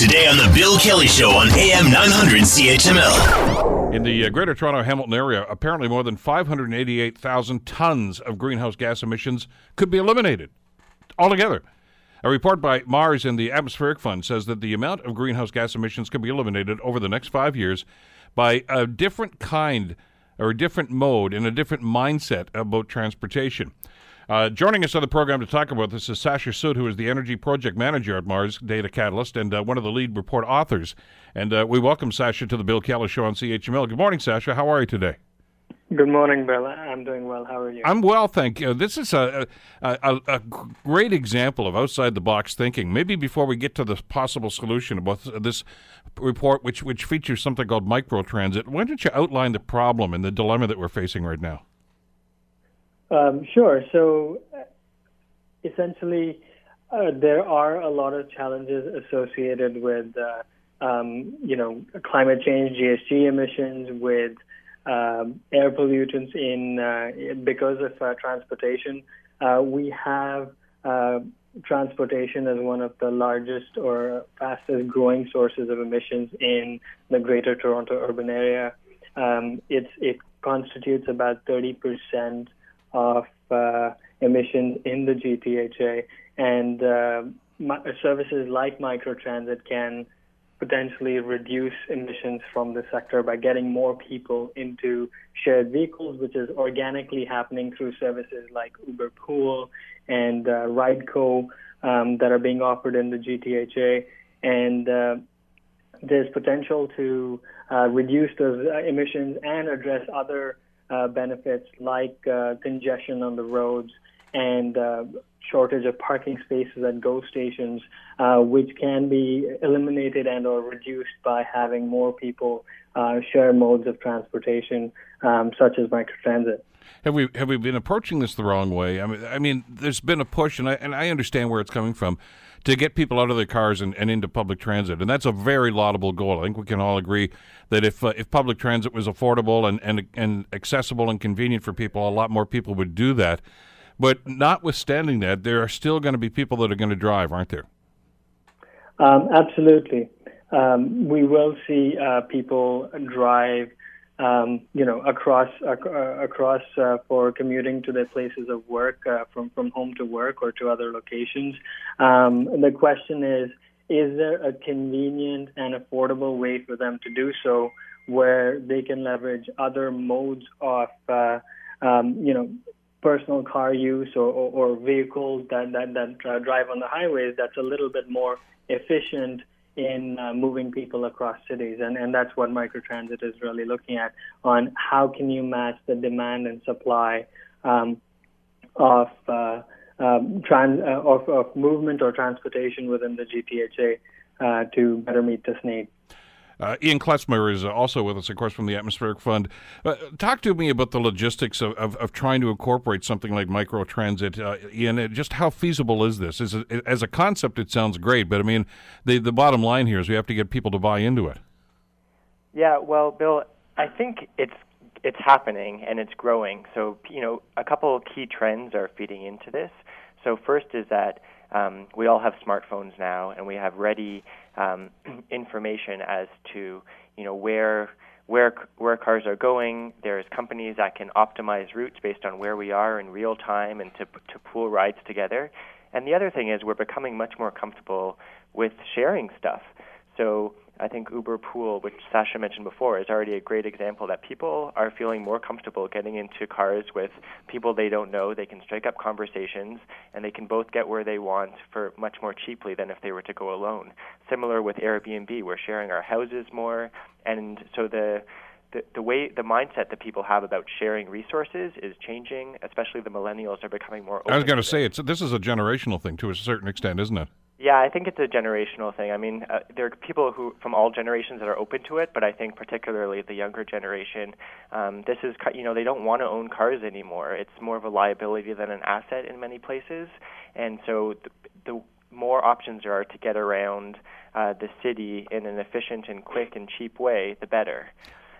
Today on The Bill Kelly Show on AM 900 CHML. In the uh, Greater Toronto Hamilton area, apparently more than 588,000 tons of greenhouse gas emissions could be eliminated altogether. A report by Mars and the Atmospheric Fund says that the amount of greenhouse gas emissions can be eliminated over the next five years by a different kind or a different mode and a different mindset about transportation. Uh, joining us on the program to talk about this is Sasha Sood, who is the Energy Project Manager at Mars Data Catalyst and uh, one of the lead report authors. And uh, we welcome Sasha to the Bill Kelly Show on CHML. Good morning, Sasha. How are you today? Good morning, Bill. I'm doing well. How are you? I'm well, thank you. This is a, a, a, a great example of outside the box thinking. Maybe before we get to the possible solution about this report, which which features something called microtransit, why don't you outline the problem and the dilemma that we're facing right now? Um, sure. So essentially, uh, there are a lot of challenges associated with, uh, um, you know, climate change, GHG emissions, with um, air pollutants in uh, because of uh, transportation. Uh, we have uh, transportation as one of the largest or fastest growing sources of emissions in the Greater Toronto urban area. Um, it constitutes about 30 percent of uh, emissions in the GTHA, and uh, services like microtransit can potentially reduce emissions from the sector by getting more people into shared vehicles, which is organically happening through services like Uber Pool and uh, Rideco um, that are being offered in the GTHA. And uh, there's potential to uh, reduce those uh, emissions and address other uh, benefits like uh, congestion on the roads and uh, shortage of parking spaces at GO stations, uh, which can be eliminated and or reduced by having more people uh, share modes of transportation, um, such as microtransit. Have we have we been approaching this the wrong way? I mean, I mean, there's been a push, and I and I understand where it's coming from, to get people out of their cars and, and into public transit, and that's a very laudable goal. I think we can all agree that if uh, if public transit was affordable and, and and accessible and convenient for people, a lot more people would do that. But notwithstanding that, there are still going to be people that are going to drive, aren't there? Um, absolutely. Um, we will see uh, people drive um, you know, across uh, across uh, for commuting to their places of work, uh, from from home to work or to other locations. Um, the question is, is there a convenient and affordable way for them to do so, where they can leverage other modes of, uh, um, you know, personal car use or, or, or vehicles that that, that drive on the highways that's a little bit more efficient in uh, moving people across cities, and, and that's what microtransit is really looking at on how can you match the demand and supply um, of, uh, um, trans, uh, of, of movement or transportation within the GTHA uh, to better meet this need. Uh, Ian Kletzmeyer is also with us, of course, from the Atmospheric Fund. Uh, talk to me about the logistics of, of, of, trying to incorporate something like microtransit. Uh, Ian, uh, just how feasible is this? Is as a concept, it sounds great, but I mean, the, the bottom line here is we have to get people to buy into it. Yeah, well, Bill, I think it's it's happening and it's growing. So, you know, a couple key trends are feeding into this. So, first is that um, we all have smartphones now, and we have ready um, information as to you know where where where cars are going. There's companies that can optimize routes based on where we are in real time and to to pool rides together. And the other thing is we're becoming much more comfortable with sharing stuff. So I think Uber Pool, which Sasha mentioned before, is already a great example that people are feeling more comfortable getting into cars with people they don't know. They can strike up conversations, and they can both get where they want for much more cheaply than if they were to go alone. Similar with Airbnb, we're sharing our houses more, and so the the, the way the mindset that people have about sharing resources is changing. Especially the millennials are becoming more. I was going to say it's this is a generational thing to a certain extent, isn't it? Yeah, I think it's a generational thing. I mean, uh, there are people who from all generations that are open to it, but I think particularly the younger generation, um, this is you know they don't want to own cars anymore. It's more of a liability than an asset in many places, and so the, the more options there are to get around uh, the city in an efficient and quick and cheap way, the better.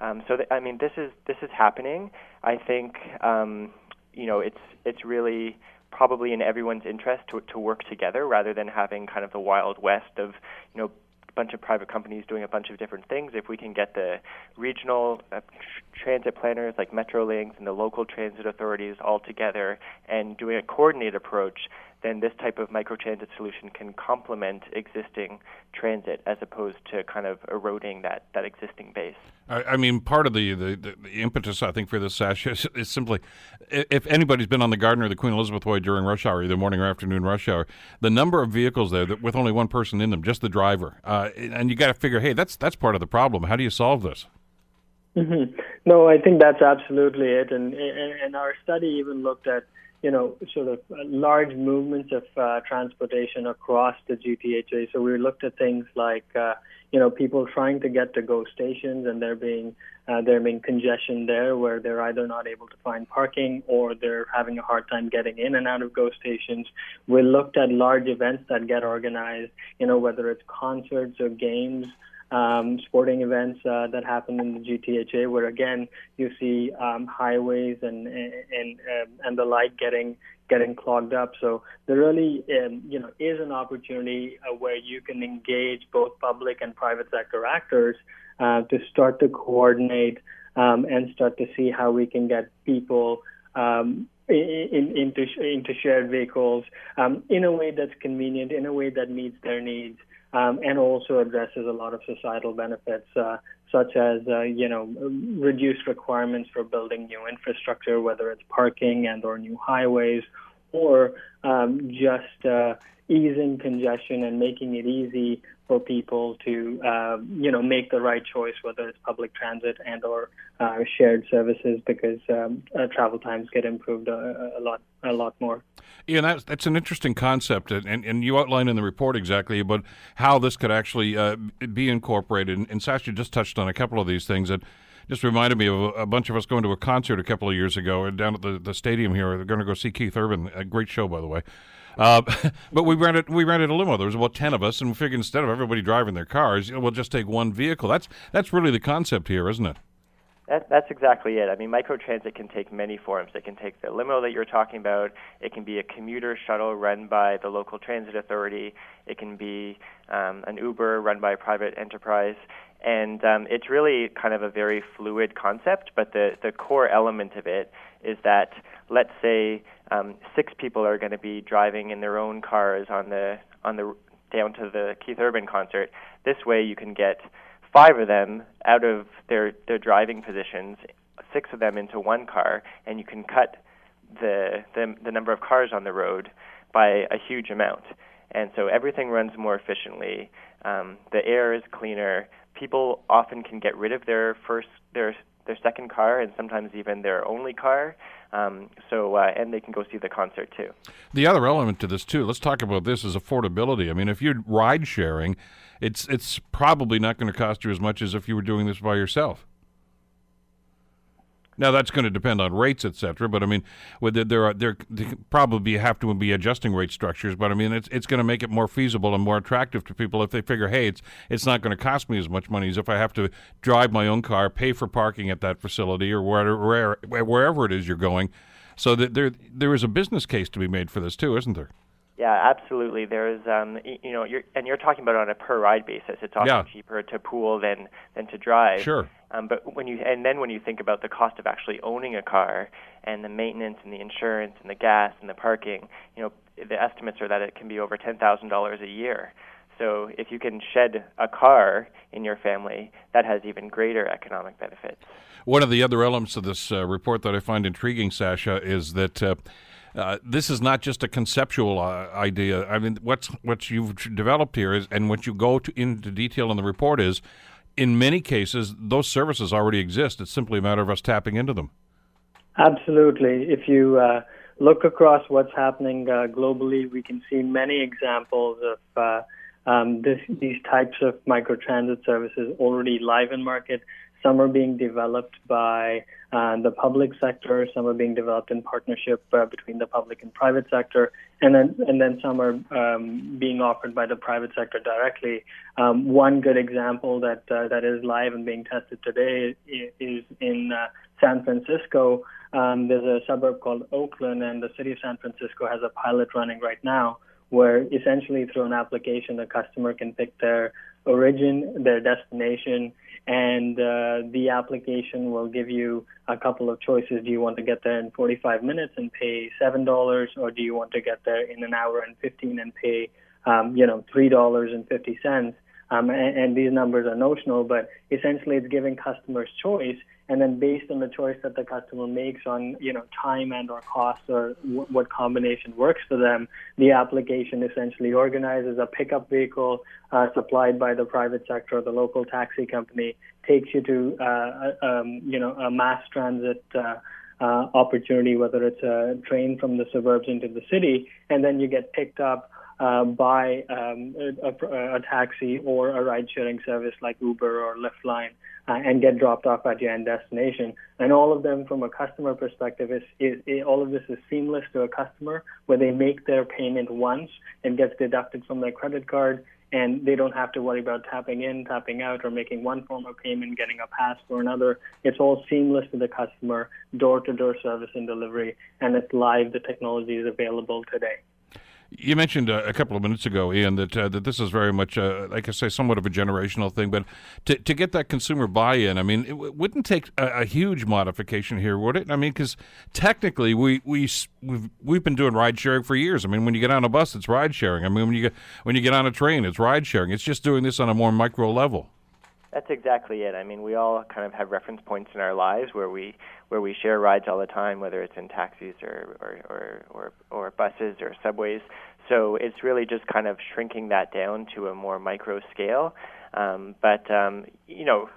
Um, so th- I mean, this is this is happening. I think um, you know it's it's really probably in everyone's interest to, to work together rather than having kind of the wild west of you know a bunch of private companies doing a bunch of different things. If we can get the regional uh, tr- transit planners like Metrolinx and the local transit authorities all together and doing a coordinated approach, then this type of microtransit solution can complement existing transit as opposed to kind of eroding that, that existing base. I, I mean, part of the, the, the, impetus, I think, for this sash is, is, simply if anybody's been on the Gardiner or the Queen Elizabeth Way during rush hour, either morning or afternoon rush hour, the number of vehicles there that, with only one person in them, just the driver, uh, and you got to figure, hey, that's that's part of the problem. How do you solve this? Mm-hmm. No, I think that's absolutely it, and, and and our study even looked at you know, sort of large movements of uh, transportation across the GTHA. So we looked at things like, uh, you know, people trying to get to GO stations and there being uh, there being congestion there where they're either not able to find parking or they're having a hard time getting in and out of GO stations. We looked at large events that get organized, you know, whether it's concerts or games um, sporting events uh, that happen in the GTHA, where again you see um, highways and and um, and the like getting getting clogged up. So there really um, you know is an opportunity uh, where you can engage both public and private sector actors uh, to start to coordinate um, and start to see how we can get people. Um, in, into into shared vehicles um, in a way that's convenient, in a way that meets their needs, um, and also addresses a lot of societal benefits, uh, such as uh, you know reduced requirements for building new infrastructure, whether it's parking and or new highways, or um, just uh, easing congestion and making it easy for people to uh, you know make the right choice, whether it's public transit and or uh, shared services, because um, uh, travel times get improved a, a, lot a lot more. Yeah, that's that's an interesting concept, and, and you outline in the report exactly about how this could actually uh, be incorporated. And, and Sasha just touched on a couple of these things that just reminded me of a, bunch of us going to a concert a couple of years ago down at the, the stadium here. They're going to go see Keith Urban. A great show, by the way. Uh, but we rented we rented a limo. There was about ten of us, and we figured instead of everybody driving their cars, you know, we'll just take one vehicle. That's that's really the concept here, isn't it? That, that's exactly it. I mean, microtransit can take many forms. It can take the limo that you're talking about. It can be a commuter shuttle run by the local transit authority. It can be um, an Uber run by a private enterprise. And um, it's really kind of a very fluid concept, but the, the core element of it is that, let's say, um, six people are going to be driving in their own cars on the on the down to the Keith Urban concert. This way, you can get five of them out of their their driving positions, six of them into one car, and you can cut the the, the number of cars on the road by a huge amount. And so everything runs more efficiently. Um, the air is cleaner. People often can get rid of their first their their second car and sometimes even their only car. Um, so uh, and they can go see the concert too. The other element to this too, let's talk about this is affordability. I mean, if you're ride sharing, it's it's probably not going to cost you as much as if you were doing this by yourself. Now that's going to depend on rates, et cetera. But I mean, there, there are there probably have to be adjusting rate structures. But I mean, it's it's going to make it more feasible and more attractive to people if they figure, hey, it's it's not going to cost me as much money as if I have to drive my own car, pay for parking at that facility or wherever wherever it is you're going. So that there there is a business case to be made for this too, isn't there? Yeah, absolutely. There's, um, you know, you're, and you're talking about on a per ride basis. It's often yeah. cheaper to pool than than to drive. Sure. Um, but when you and then when you think about the cost of actually owning a car and the maintenance and the insurance and the gas and the parking, you know, the estimates are that it can be over ten thousand dollars a year. So if you can shed a car in your family, that has even greater economic benefits. One of the other elements of this uh, report that I find intriguing, Sasha, is that. Uh, uh, this is not just a conceptual uh, idea. I mean, what's what you've developed here is, and what you go to, into detail in the report is, in many cases, those services already exist. It's simply a matter of us tapping into them. Absolutely. If you uh, look across what's happening uh, globally, we can see many examples of uh, um, this, these types of microtransit services already live in market. Some are being developed by uh, the public sector. Some are being developed in partnership uh, between the public and private sector, and then and then some are um, being offered by the private sector directly. Um, one good example that uh, that is live and being tested today is in uh, San Francisco. Um, there's a suburb called Oakland, and the city of San Francisco has a pilot running right now, where essentially through an application, the customer can pick their origin, their destination, and uh, the application will give you a couple of choices. Do you want to get there in 45 minutes and pay seven dollars, or do you want to get there in an hour and 15 and pay, um, you know, three dollars and 50 cents? Um, and, and these numbers are notional, but essentially it's giving customers choice, and then based on the choice that the customer makes on you know time and or cost or w- what combination works for them, the application essentially organizes a pickup vehicle uh, supplied by the private sector or the local taxi company, takes you to uh, um, you know a mass transit. Uh, uh, opportunity, whether it's a train from the suburbs into the city, and then you get picked up uh, by um, a, a, a, taxi or a ride-sharing service like Uber or Lyft Line uh, and get dropped off at your end destination. And all of them, from a customer perspective, is, is, is, all of this is seamless to a customer where they make their payment once and gets deducted from their credit card. And they don't have to worry about tapping in, tapping out, or making one form of payment, getting a pass for another. It's all seamless to the customer, door to door service and delivery, and it's live. The technology is available today. You mentioned uh, a couple of minutes ago, Ian, that uh, that this is very much, uh, like I say, somewhat of a generational thing. But to to get that consumer buy-in, I mean, it w- wouldn't take a, a, huge modification here, would it? I mean, because technically, we we we've, we've been doing ride sharing for years. I mean, when you get on a bus, it's ride sharing. I mean, when you get when you get on a train, it's ride sharing. It's just doing this on a more micro level. That's exactly it. I mean, we all kind of have reference points in our lives where we where we share rides all the time, whether it's in taxis or or or or, or buses or subways. So it's really just kind of shrinking that down to a more micro scale. Um, but um, you know,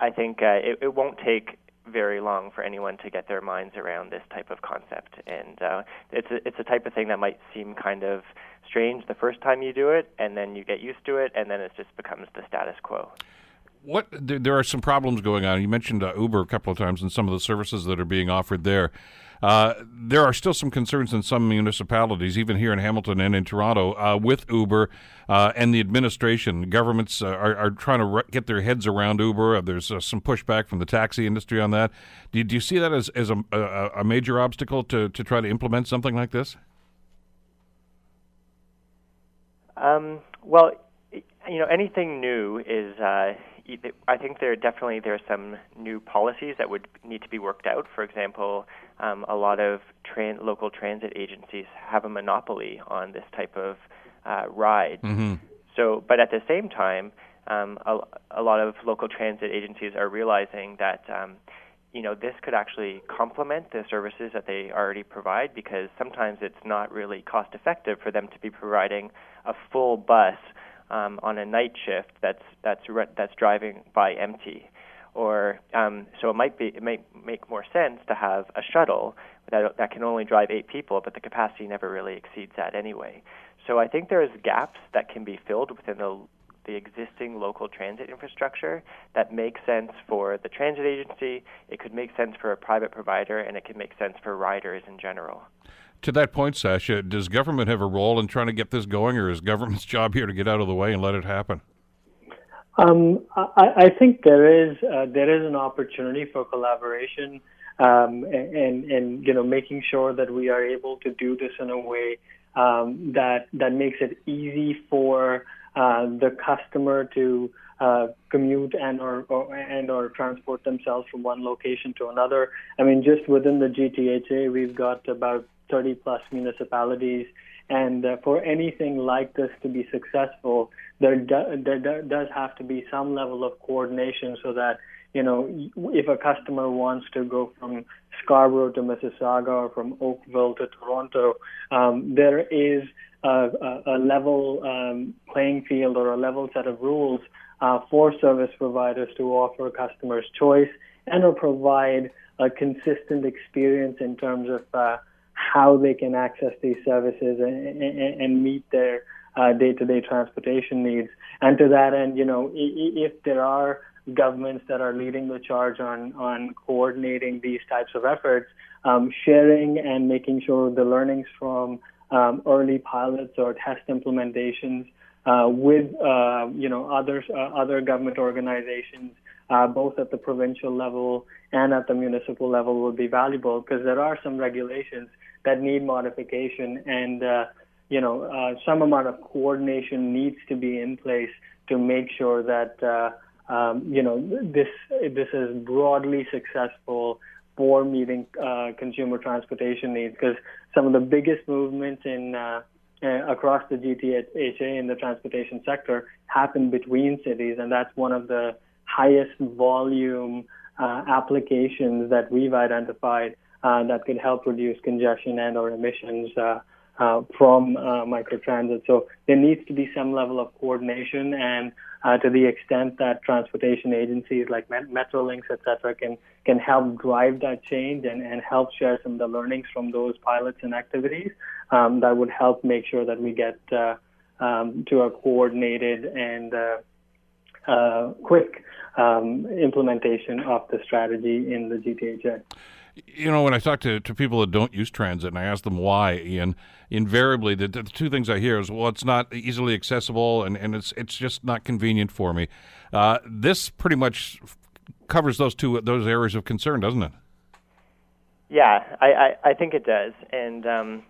I think uh, it, it won't take very long for anyone to get their minds around this type of concept. And uh, it's a, it's a type of thing that might seem kind of strange the first time you do it, and then you get used to it, and then it just becomes the status quo what there, there, are some problems going on. You mentioned uh, Uber a couple of times and some of the services that are being offered there. Uh, there are still some concerns in some municipalities, even here in Hamilton and in Toronto, uh, with Uber uh, and the administration. Governments uh, are, are, trying to re- get their heads around Uber. Uh, there's some pushback from the taxi industry on that. Do you, do you see that as, as a, a, a major obstacle to, to try to implement something like this? Um, well, you know, anything new is I think there definitely there are some new policies that would need to be worked out. For example, um, a lot of tran- local transit agencies have a monopoly on this type of uh, ride. Mm-hmm. So, but at the same time, um, a, a, lot of local transit agencies are realizing that um, you know this could actually complement the services that they already provide because sometimes it's not really cost effective for them to be providing a full bus um, on a night shift that's that's re- that's driving by empty, or um, so it might be it might make more sense to have a shuttle that that can only drive eight people, but the capacity never really exceeds that anyway. So I think there's gaps that can be filled within the the existing local transit infrastructure that makes sense for the transit agency, it could make sense for a private provider, and it could make sense for riders in general. To that point, Sasha, does government have a role in trying to get this going, or is government's job here to get out of the way and let it happen? Um, I, I, think there is uh, there is an opportunity for collaboration um, and, and, and you know making sure that we are able to do this in a way um, that that makes it easy for uh, the customer to uh, commute and or, or, and or transport themselves from one location to another. I mean, just within the GTHA, we've got about 30 plus municipalities. And uh, for anything like this to be successful, there, do, there do, does have to be some level of coordination so that, you know, if a customer wants to go from Scarborough to Mississauga or from Oakville to Toronto, um, there is a, a, level um, playing field or a level set of rules uh, for service providers to offer customers choice and or provide a consistent experience in terms of uh, how they can access these services and, and, and meet their uh, day-to-day transportation needs. And to that end, you know, if there are governments that are leading the charge on on coordinating these types of efforts, um, sharing and making sure the learnings from um, early pilots or test implementations uh, with uh, you know other uh, other government organizations, both at the provincial level and at the municipal level, will be valuable because there are some regulations that need modification and you know uh, some amount of coordination needs to be in place to make sure that uh, um, you know this this is broadly successful for meeting uh, consumer transportation needs because some of the biggest movements in uh, uh, across the GTHA in the transportation sector happen between cities, and that's one of the highest volume uh, applications that we've identified uh, that could help reduce congestion and or emissions uh, from uh, microtransit. So there needs to be some level of coordination, and uh, to the extent that transportation agencies like Met- Metrolinx, et cetera, can can help drive that change and, and help share some of the learnings from those pilots and activities, um, that would help make sure that we get uh, um, to a coordinated and uh, quick um, implementation of the strategy in the GTHA you know, when I talk to, to people that don't use transit and I ask them why, Ian, invariably the, the two things I hear is, well, it's not easily accessible and, and it's it's just not convenient for me. Uh, this pretty much covers those two those areas of concern, doesn't it? Yeah, I, I, I think it does, and um,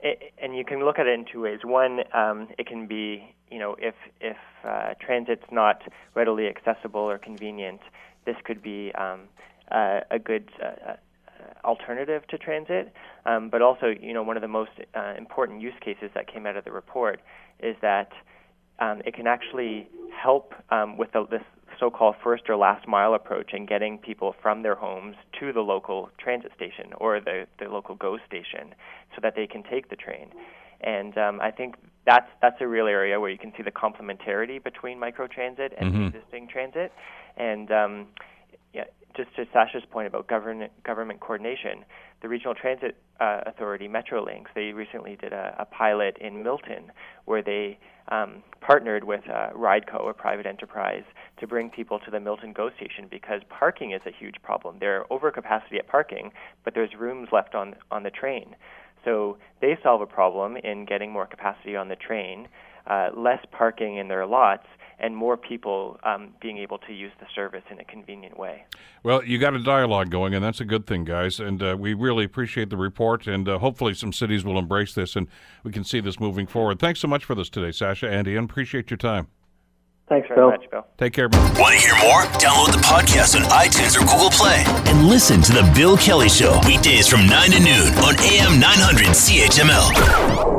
it, and you can look at it in two ways. One, um, it can be you know if if uh, transit's not readily accessible or convenient, this could be um, uh, a good uh, alternative to transit. Um, but also, you know, one of the most uh, important use cases that came out of the report is that um, it can actually help um, with the, this so-called first or last mile approach and getting people from their homes to the local transit station or the, the local GO station so that they can take the train. And um, I think that's that's a real area where you can see the complementarity between microtransit and mm-hmm. existing transit. And um, just to Sasha's point about government government coordination, the Regional Transit uh, Authority, Metrolinx, they recently did a, a pilot in Milton where they um, partnered with uh, Rideco, a private enterprise, to bring people to the Milton GO station because parking is a huge problem. There are overcapacity at parking, but there's rooms left on on the train. So they solve a problem in getting more capacity on the train, uh, less parking in their lots, and more people um, being able to use the service in a convenient way. Well, you got a dialogue going, and that's a good thing, guys. And uh, we really appreciate the report, and uh, hopefully some cities will embrace this, and we can see this moving forward. Thanks so much for this today, Sasha, Andy, and appreciate your time. Thanks, Bill. Much, Bill. Take care, Bill. Want to hear more? Download the podcast on iTunes or Google Play and listen to The Bill Kelly Show weekdays from 9 to noon on AM 900 CHML.